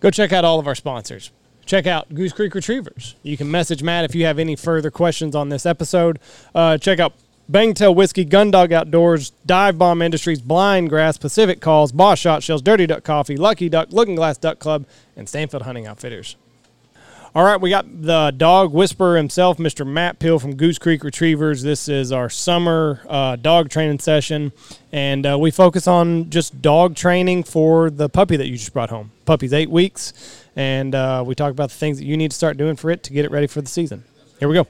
go check out all of our sponsors. Check out Goose Creek Retrievers. You can message Matt if you have any further questions on this episode. Uh, check out Bangtail Whiskey, Gundog Outdoors, Dive Bomb Industries, Blind Grass, Pacific Calls, Boss Shot Shells, Dirty Duck Coffee, Lucky Duck, Looking Glass Duck Club, and Stanfield Hunting Outfitters. All right, we got the dog whisperer himself, Mr. Matt Peel from Goose Creek Retrievers. This is our summer uh, dog training session, and uh, we focus on just dog training for the puppy that you just brought home. Puppy's eight weeks, and uh, we talk about the things that you need to start doing for it to get it ready for the season. Here we go.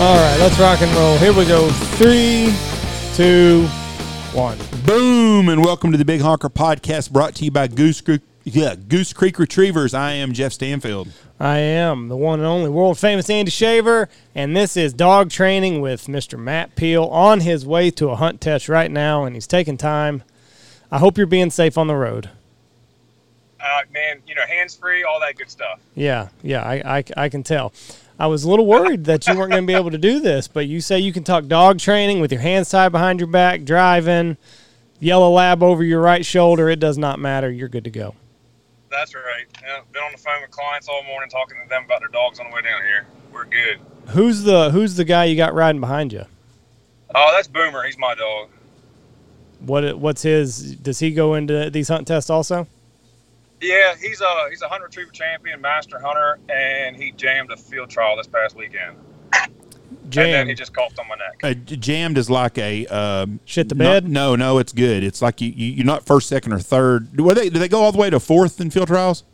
All right, let's rock and roll. Here we go. Three, two, one. Boom, and welcome to the Big Honker Podcast brought to you by Goose Creek, yeah, Goose Creek Retrievers. I am Jeff Stanfield. I am the one and only world famous Andy Shaver, and this is dog training with Mr. Matt Peel on his way to a hunt test right now, and he's taking time. I hope you're being safe on the road. uh, man, you know, hands free, all that good stuff. Yeah, yeah, I, I, I can tell. I was a little worried that you weren't going to be able to do this, but you say you can talk dog training with your hands tied behind your back, driving, yellow lab over your right shoulder. It does not matter. You're good to go. That's right. Yeah, been on the phone with clients all morning talking to them about their dogs on the way down here. We're good. Who's the Who's the guy you got riding behind you? Oh, that's Boomer. He's my dog. What What's his? Does he go into these hunt tests also? Yeah, he's a he's a hunt retriever champion, master hunter, and he jammed a field trial this past weekend. And then he just coughed on my neck. Uh, jammed is like a um, Shit the not- bed? no, no, it's good. It's like you, you you're not first, second, or third. Do they do they go all the way to fourth in field trials?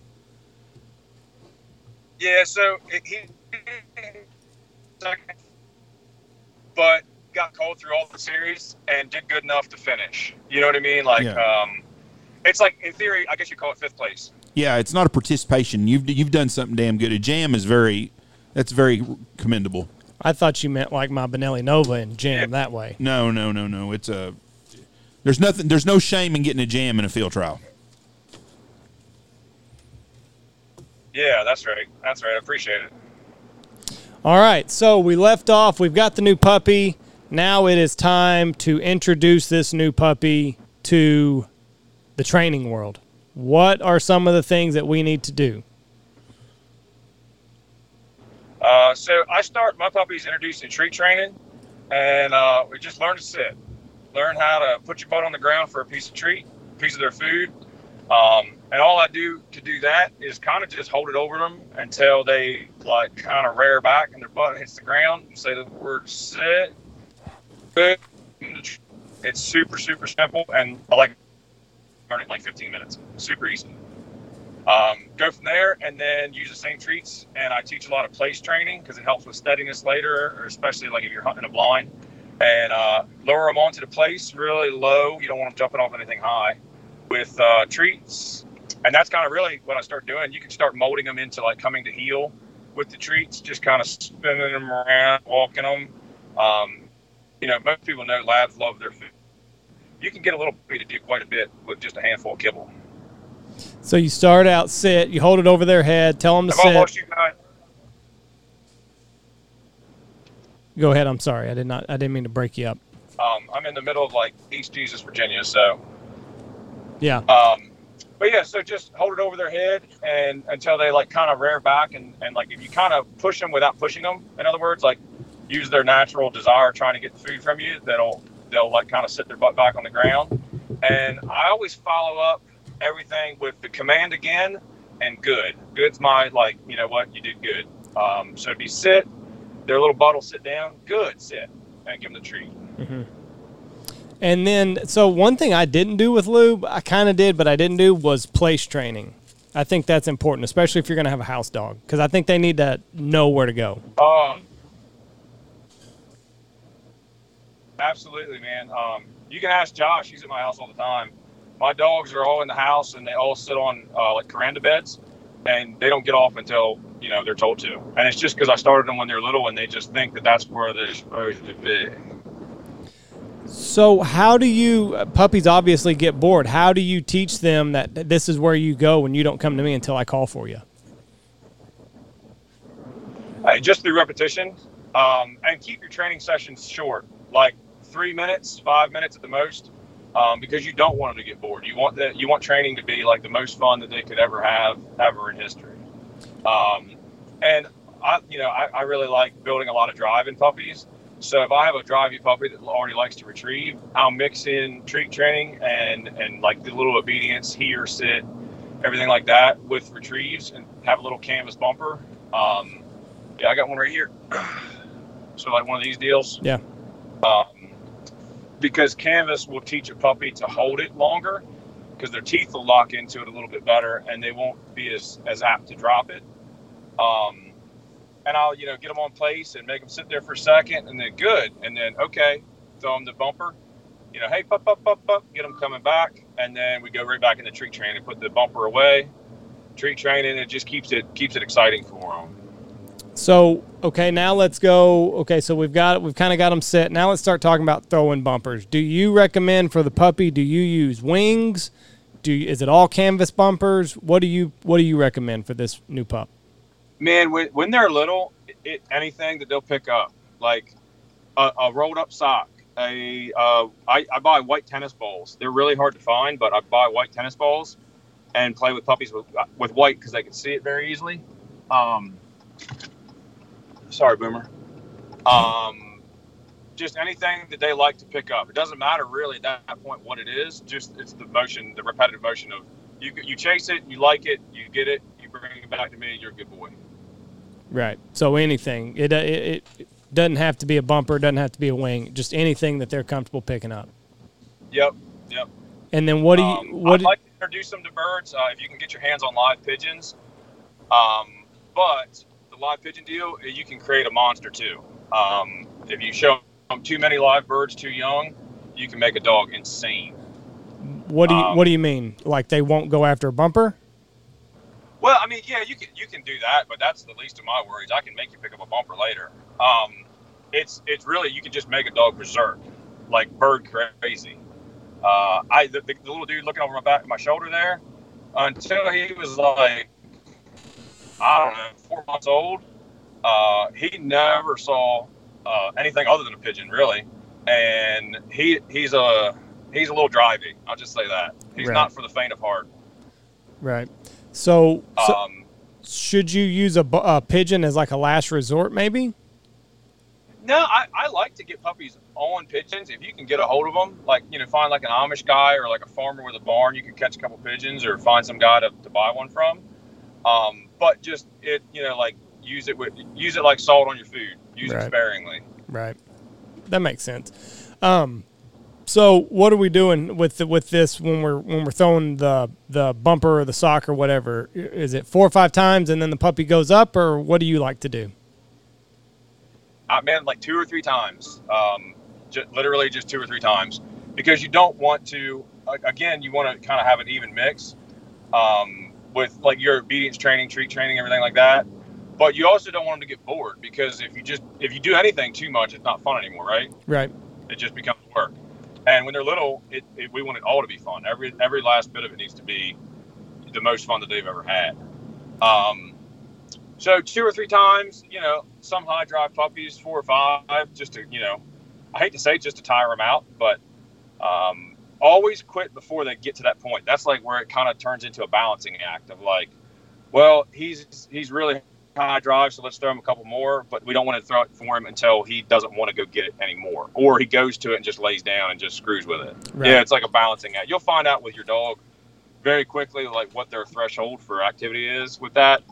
Yeah, so it, he second, but got called through all the series and did good enough to finish. You know what I mean? Like, Yeah. um, it's like in theory, I guess you call it fifth place. Yeah, it's not a participation. You've you've done something damn good. A jam is very that's very commendable. I thought you meant like my Benelli Nova and jam Yeah. that way. No, no, no, no. It's a there's nothing. There's no shame in getting a jam in a field trial. Yeah, that's right. That's right. I appreciate it. All right, so we left off. We've got the new puppy. Now it is time to introduce this new puppy to the training world. What are some of the things that we need to do? Uh, so I start my puppies introduced in treat training, and uh, we just learn to sit, learn how to put your butt on the ground for a piece of treat, piece of their food, um, and all I do to do that is kind of just hold it over them until they like kind of rear back and their butt hits the ground. And say the word sit. It's super super simple, and I like learn it in like 15 minutes. Super easy. Um, go from there and then use the same treats. And I teach a lot of place training because it helps with steadiness later, or especially like if you're hunting a blind. And uh, lower them onto the place really low. You don't want them jumping off anything high with uh, treats. And that's kind of really what I start doing. You can start molding them into like coming to heel with the treats, just kind of spinning them around, walking them. Um, you know, most people know labs love their food. You can get a little bit to do quite a bit with just a handful of kibble. So you start out sit, you hold it over their head, tell them to Have I lost sit. Go ahead. I'm sorry. I did not. I didn't mean to break you up. Um, I'm in the middle of like East Jesus, Virginia. So, Yeah. um, but yeah, so just hold it over their head and until they like kind of rear back and, and like if you kind of push them without pushing them, in other words, like use their natural desire trying to get the food from you, that'll they'll like kind of sit their butt back on the ground. And I always follow up everything with the command again and good. Good's my like, you know what, you did good. Um, so it'd be sit, their little butt will sit down, good, sit, and give them the treat. And then, so one thing I didn't do with Lube, I kind of did, but I didn't do was place training. I think that's important, especially if you're going to have a house dog, because I think they need to know where to go. Um, Absolutely, man. Um, you can ask Josh. He's at my house all the time. My dogs are all in the house, and they all sit on uh, like Kuranda beds, and they don't get off until you know they're told to. And it's just because I started them when they're little, and they just think that that's where they're supposed to be. So, how do you uh, puppies obviously get bored? How do you teach them that this is where you go when you don't come to me until I call for you? Uh, just through repetition, um, and keep your training sessions short, like three minutes, five minutes at the most, um, because you don't want them to get bored. You want that you want training to be like the most fun that they could ever have ever in history. Um, and I, you know, I, I really like building a lot of drive in puppies. So if I have a drivey puppy that already likes to retrieve, I'll mix in treat training and and like the little obedience, here, sit, everything like that with retrieves, and have a little canvas bumper. Um, yeah, I got one right here. So like one of these deals. Yeah. Um, because canvas will teach a puppy to hold it longer, because their teeth will lock into it a little bit better, and they won't be as as apt to drop it. Um, and I'll you know get them on place and make them sit there for a second, and then good, and then okay, throw them the bumper. You know, hey, pup, up, up, up, get them coming back, and then we go right back into treat training. Put the bumper away, treat training. It just keeps it keeps it exciting for them. So, okay, now let's go. Okay, so we've got we've kind of got them set. Now let's start talking about throwing bumpers. Do you recommend for the puppy? Do you use wings? Do you, is it all canvas bumpers? What do you what do you recommend for this new pup? Man, when, they're little, it, anything that they'll pick up, like a, a rolled up sock, a uh, I, I buy white tennis balls. They're really hard to find, but I buy white tennis balls and play with puppies with with white because they can see it very easily. Um, sorry, Boomer. Um, just anything that they like to pick up. It doesn't matter really at that point what it is. Just it's the motion, the repetitive motion of you. You chase it, you like it, you get it, you bring it back to me. You're a good boy. Right. So anything. It it, it doesn't have to be a bumper. Doesn't have to be a wing. Just anything that they're comfortable picking up. Yep. Yep. And then what do you Um, what? I'd like to introduce them to birds uh, if you can get your hands on live pigeons. Um, but the live pigeon deal, uh, you can create a monster too. Um, if you show them too many live birds too young, you can make a dog insane. what do you um, what do you mean? Like they won't go after a bumper? Well, I mean, yeah, you can you can do that, but that's the least of my worries. I can make you pick up a bumper later. Um, it's it's really you can just make a dog berserk, like bird crazy. Uh, I the, the little dude looking over my back, my shoulder there, until he was like, I don't know, four months old. Uh, he never saw uh, anything other than a pigeon, really, and he he's a he's a little drivey. I'll just say that he's Right. not for the faint of heart. Right. So, so Um, should you use a, a pigeon as like a last resort? Maybe. No, I, I like to get puppies on pigeons. If you can get a hold of them, like, you know, find like an Amish guy or like a farmer with a barn, you can catch a couple pigeons or find some guy to, to buy one from. Um, but just it, you know, like use it with, use it like salt on your food. Use Right. it sparingly. Right. That makes sense. Um, so what are we doing with the, with this when we're when we're throwing the the bumper or the sock or whatever? Is it four or five times and then the puppy goes up, or what do you like to do? I man, like two or three times, um, j- literally just two or three times, because you don't want to. Again, you want to kind of have an even mix um, with like your obedience training, treat training, everything like that. But you also don't want them to get bored because if you just if you do anything too much, it's not fun anymore, right? Right. It just becomes work. And when they're little, it, it, we want it all to be fun. Every every last bit of it needs to be the most fun that they've ever had. Um, so two or three times, you know, some high drive puppies, four or five, just to you know, I hate to say just to tire them out, but um, always quit before they get to that point. That's like where it kind of turns into a balancing act of like, well, he's he's really high drive, so let's throw him a couple more, but we don't want to throw it for him until he doesn't want to go get it anymore, or he goes to it and just lays down and just screws with it. Right. Yeah, it's like a balancing act. You'll find out with your dog very quickly, like what their threshold for activity is with that,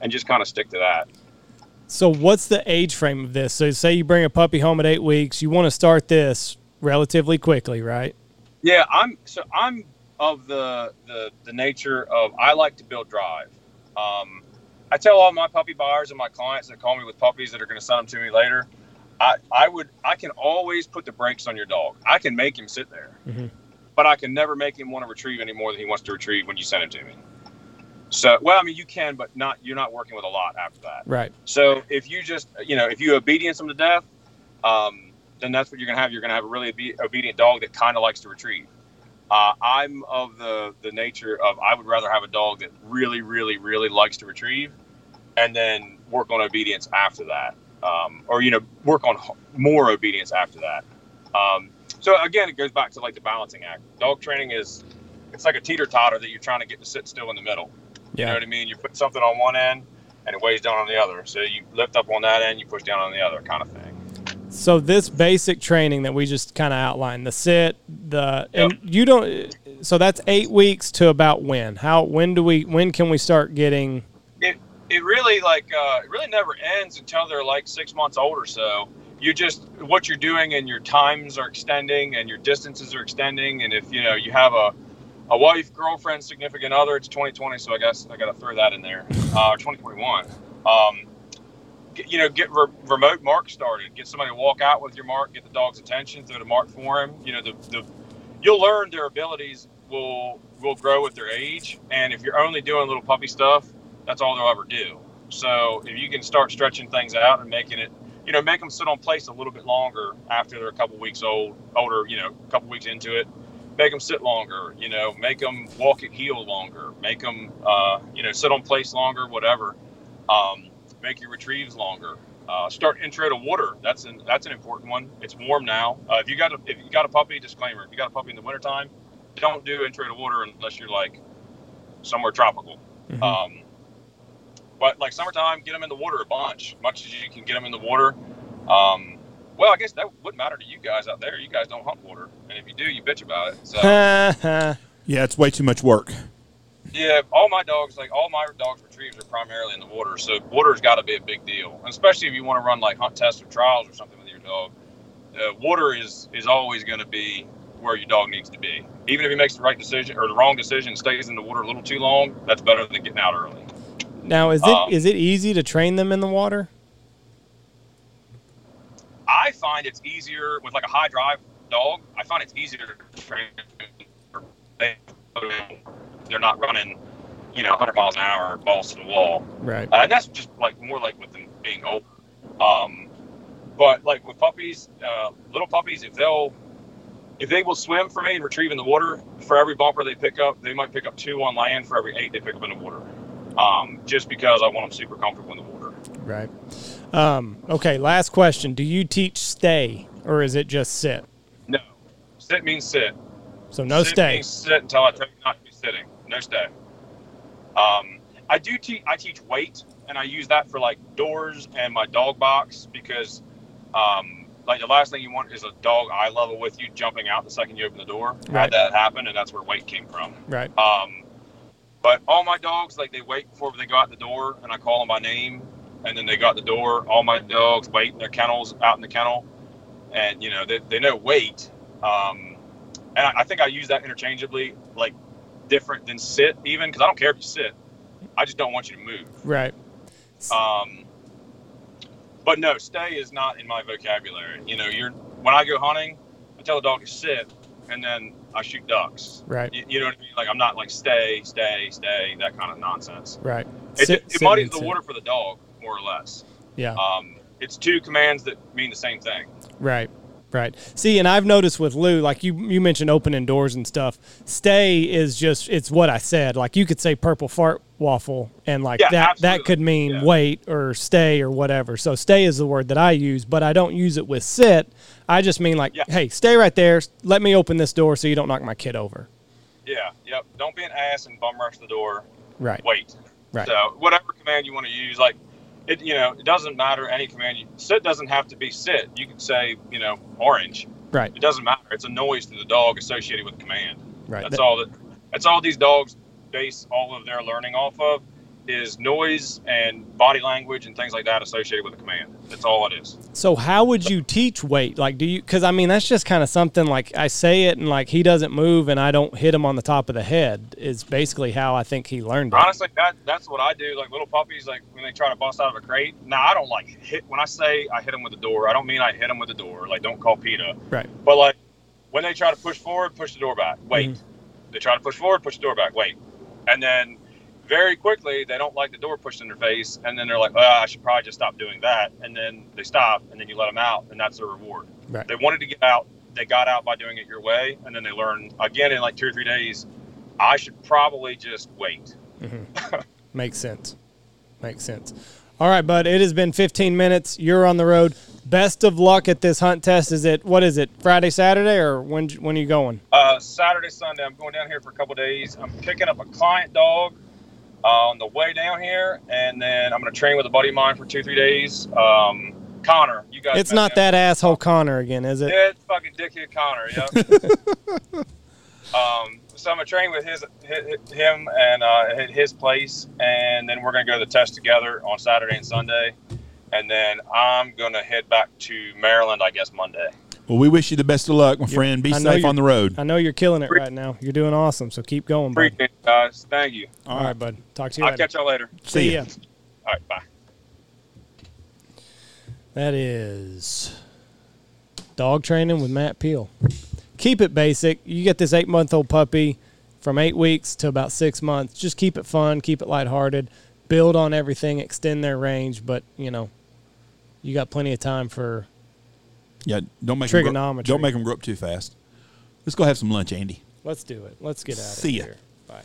and just kind of stick to that. So what's the age frame of this? So say you bring a puppy home at eight weeks, you want to start this relatively quickly, right? Yeah, I'm so I'm of the the the nature of I like to build drive. Um, I tell all my puppy buyers and my clients that call me with puppies that are going to send them to me later. I, I would I can always put the brakes on your dog. I can make him sit there, Mhm. but I can never make him want to retrieve any more than he wants to retrieve when you send him to me. So well, I mean you can, but not you're not working with a lot after that. Right. So if you just you know if you obedience him to death, um, then that's what you're gonna have. You're gonna have a really obe- obedient dog that kind of likes to retrieve. Uh, I'm of the the nature of I would rather have a dog that really, really, really likes to retrieve, and then work on obedience after that, um, or you know work on more obedience after that. Um, so again, it goes back to like the balancing act. Dog training is it's like a teeter totter that you're trying to get to sit still in the middle. Yeah. You know what I mean? You put something on one end and it weighs down on the other. So you lift up on that end, you push down on the other, kind of thing. So this basic training that we just kind of outlined, the sit, the and you don't. So that's eight weeks to about when? How when do we when can we start getting? It it really like uh, it really never ends until they're like six months old or so. You just what you're doing and your times are extending and your distances are extending. And if you know you have a a wife, girlfriend, significant other, it's 2020, so I guess I got to throw that in there. Uh, 2021. Um, get, you know, get re- remote mark started. Get somebody to walk out with your mark. Get the dog's attention. Throw the mark for him. You know, the, the you'll learn their abilities will will grow with their age. And if you're only doing little puppy stuff, that's all they'll ever do. So if you can start stretching things out and making it, you know, make them sit on place a little bit longer after they're a couple weeks old, older, you know, a couple weeks into it. Make them sit longer, you know, make them walk at heel longer, make them, uh, you know, sit on place longer, whatever. Um, make your retrieves longer. Uh, start intro to water. That's an that's an important one. It's warm now. Uh, if you got a if you got a puppy, disclaimer: if you got a puppy in the wintertime, don't do intro to water unless you're like somewhere tropical. Mhm. Um, but like summertime, get them in the water a bunch, much as you can get them in the water. Um, well, I guess that wouldn't matter to you guys out there. You guys don't hunt water, and if you do, you bitch about it. So Yeah, it's way too much work. Yeah, all my dogs, like all my dogs retrievers, are primarily in the water. So water's got to be a big deal, and especially if you want to run like hunt tests or trials or something with your dog. Uh, water is is always going to be where your dog needs to be. Even if he makes the right decision or the wrong decision, stays in the water a little too long, that's better than getting out early. now is it is Um, it easy to train them in the water? I find it's easier with like a high drive dog. I find it's easier to train. They're not running, you know, 100 miles an hour, balls to the wall. Right. Uh, and that's just like more like with them being old. Um, but like with puppies, uh, little puppies, if they'll, if they will swim for me and retrieve in the water, for every bumper they pick up, they might pick up two on land for every eight they pick up in the water. Um, just because I want them super comfortable in the water. Right. Um, okay. Last question. Do you teach stay or is it just sit? No, sit means sit. So no sit stay. means sit until I tell you not to be sitting. No stay. Um, I do teach. I teach wait, and I use that for like doors and my dog box because, um, like the last thing you want is a dog eye level with you jumping out the second you open the door. I Right. Had that happen, and that's where wait came from. Right. Um, but all my dogs, like they wait before they go out the door, and I call them by name, and then they got the door. All my dogs wait in their kennels out in the kennel, and you know they, they know wait. Um, and I, I think I use that interchangeably, like different than sit, even because I don't care if you sit. I just don't want you to move. Right. Um, but no, stay is not in my vocabulary. You know, you're when I go hunting, I tell the dog to sit, and then I shoot ducks. Right. You, you know what I mean? Like I'm not like stay, stay, stay, that kind of nonsense. Right. It, Sit- it muddies the sit. water for the dog, more or less. Yeah. Um, it's two commands that mean the same thing. Right. Right. See, and I've noticed with Lou, like you you mentioned opening doors and stuff. Stay is just it's what I said. Like you could say purple fart waffle and like Yeah, that that could mean Yeah. wait or stay or whatever. So stay is the word that I use, but I don't use it with sit. I just mean like, Yeah. hey, stay right there. Let me open this door so you don't knock my kid over. Yeah. Yep. Don't be an ass and bum rush the door. Right. Wait. Right. So whatever command you want to use, like it, you know, it doesn't matter any command you sit doesn't have to be sit. You can say, you know, orange. Right. It doesn't matter. It's a noise to the dog associated with command. Right. That's That- all that. That's all these dogs base all of their learning off of is noise and body language and things like that associated with a command. That's all it is. So how would you teach wait? Like, do you? Because I mean, that's just kind of something like I say it, and like he doesn't move, and I don't hit him on the top of the head. Is basically how I think he learned it. Honestly, that that's what I do. Like little puppies, like when they try to bust out of a crate. Now I don't like hit. When I say I hit them with the door, I don't mean I hit them with the door. Like don't call PETA. Right. But like when they try to push forward, push the door back. Wait. Mhm. They try to push forward, push the door back. Wait. And then very quickly they don't like the door pushed in their face, and then they're like, "Oh, I should probably just stop doing that." And then they stop, and then you let them out, and that's their reward. Right. They wanted to get out. They got out by doing it your way, and then they learn again in like two or three days. I should probably just wait. Makes sense. Makes sense. All right, bud. It has been 15 minutes. You're on the road. Best of luck at this hunt test. Is it what is it? Friday, Saturday, or when? When are you going? Uh, Saturday, Sunday, I'm going down here for a couple days. I'm picking up a client dog uh, on the way down here, and then I'm going to train with a buddy of mine for two, three days. Um, Connor, you guys. It's not him. that asshole Connor again, is it? Yeah, it's fucking dickhead Connor. Yeah. um, so I'm gonna train with his, hi- him and uh, his place, and then we're gonna go to the test together on Saturday and Sunday, and then I'm gonna head back to Maryland, I guess Monday. Well, we wish you the best of luck, my friend. Be I safe on the road. I know you're killing it right now. You're doing awesome. So keep going, bud. Appreciate it, guys. Thank you. All right, bud. Talk to you I'll later. catch y'all later. See ya. All right, bye. That is dog training with Matt Peel. Keep it basic. You get this eight month old puppy from eight weeks to about six months. Just keep it fun, keep it lighthearted, build on everything, extend their range. But you know, you got plenty of time for. Yeah, don't make 'em grow, don't make them grow up too fast. Let's go have some lunch, Andy. Let's do it. Let's get out of here. See ya. here. Bye.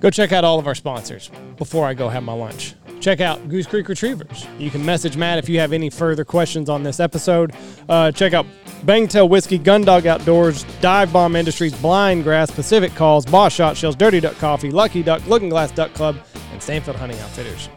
Go check out all of our sponsors before I go have my lunch. Check out Goose Creek Retrievers. You can message Matt if you have any further questions on this episode. Uh, check out Bangtail Whiskey, Gundog Outdoors, Dive Bomb Industries, Blind Grass, Pacific Calls, Boss Shot Shells, Dirty Duck Coffee, Lucky Duck, Looking Glass Duck Club, and Stanfield Hunting Outfitters.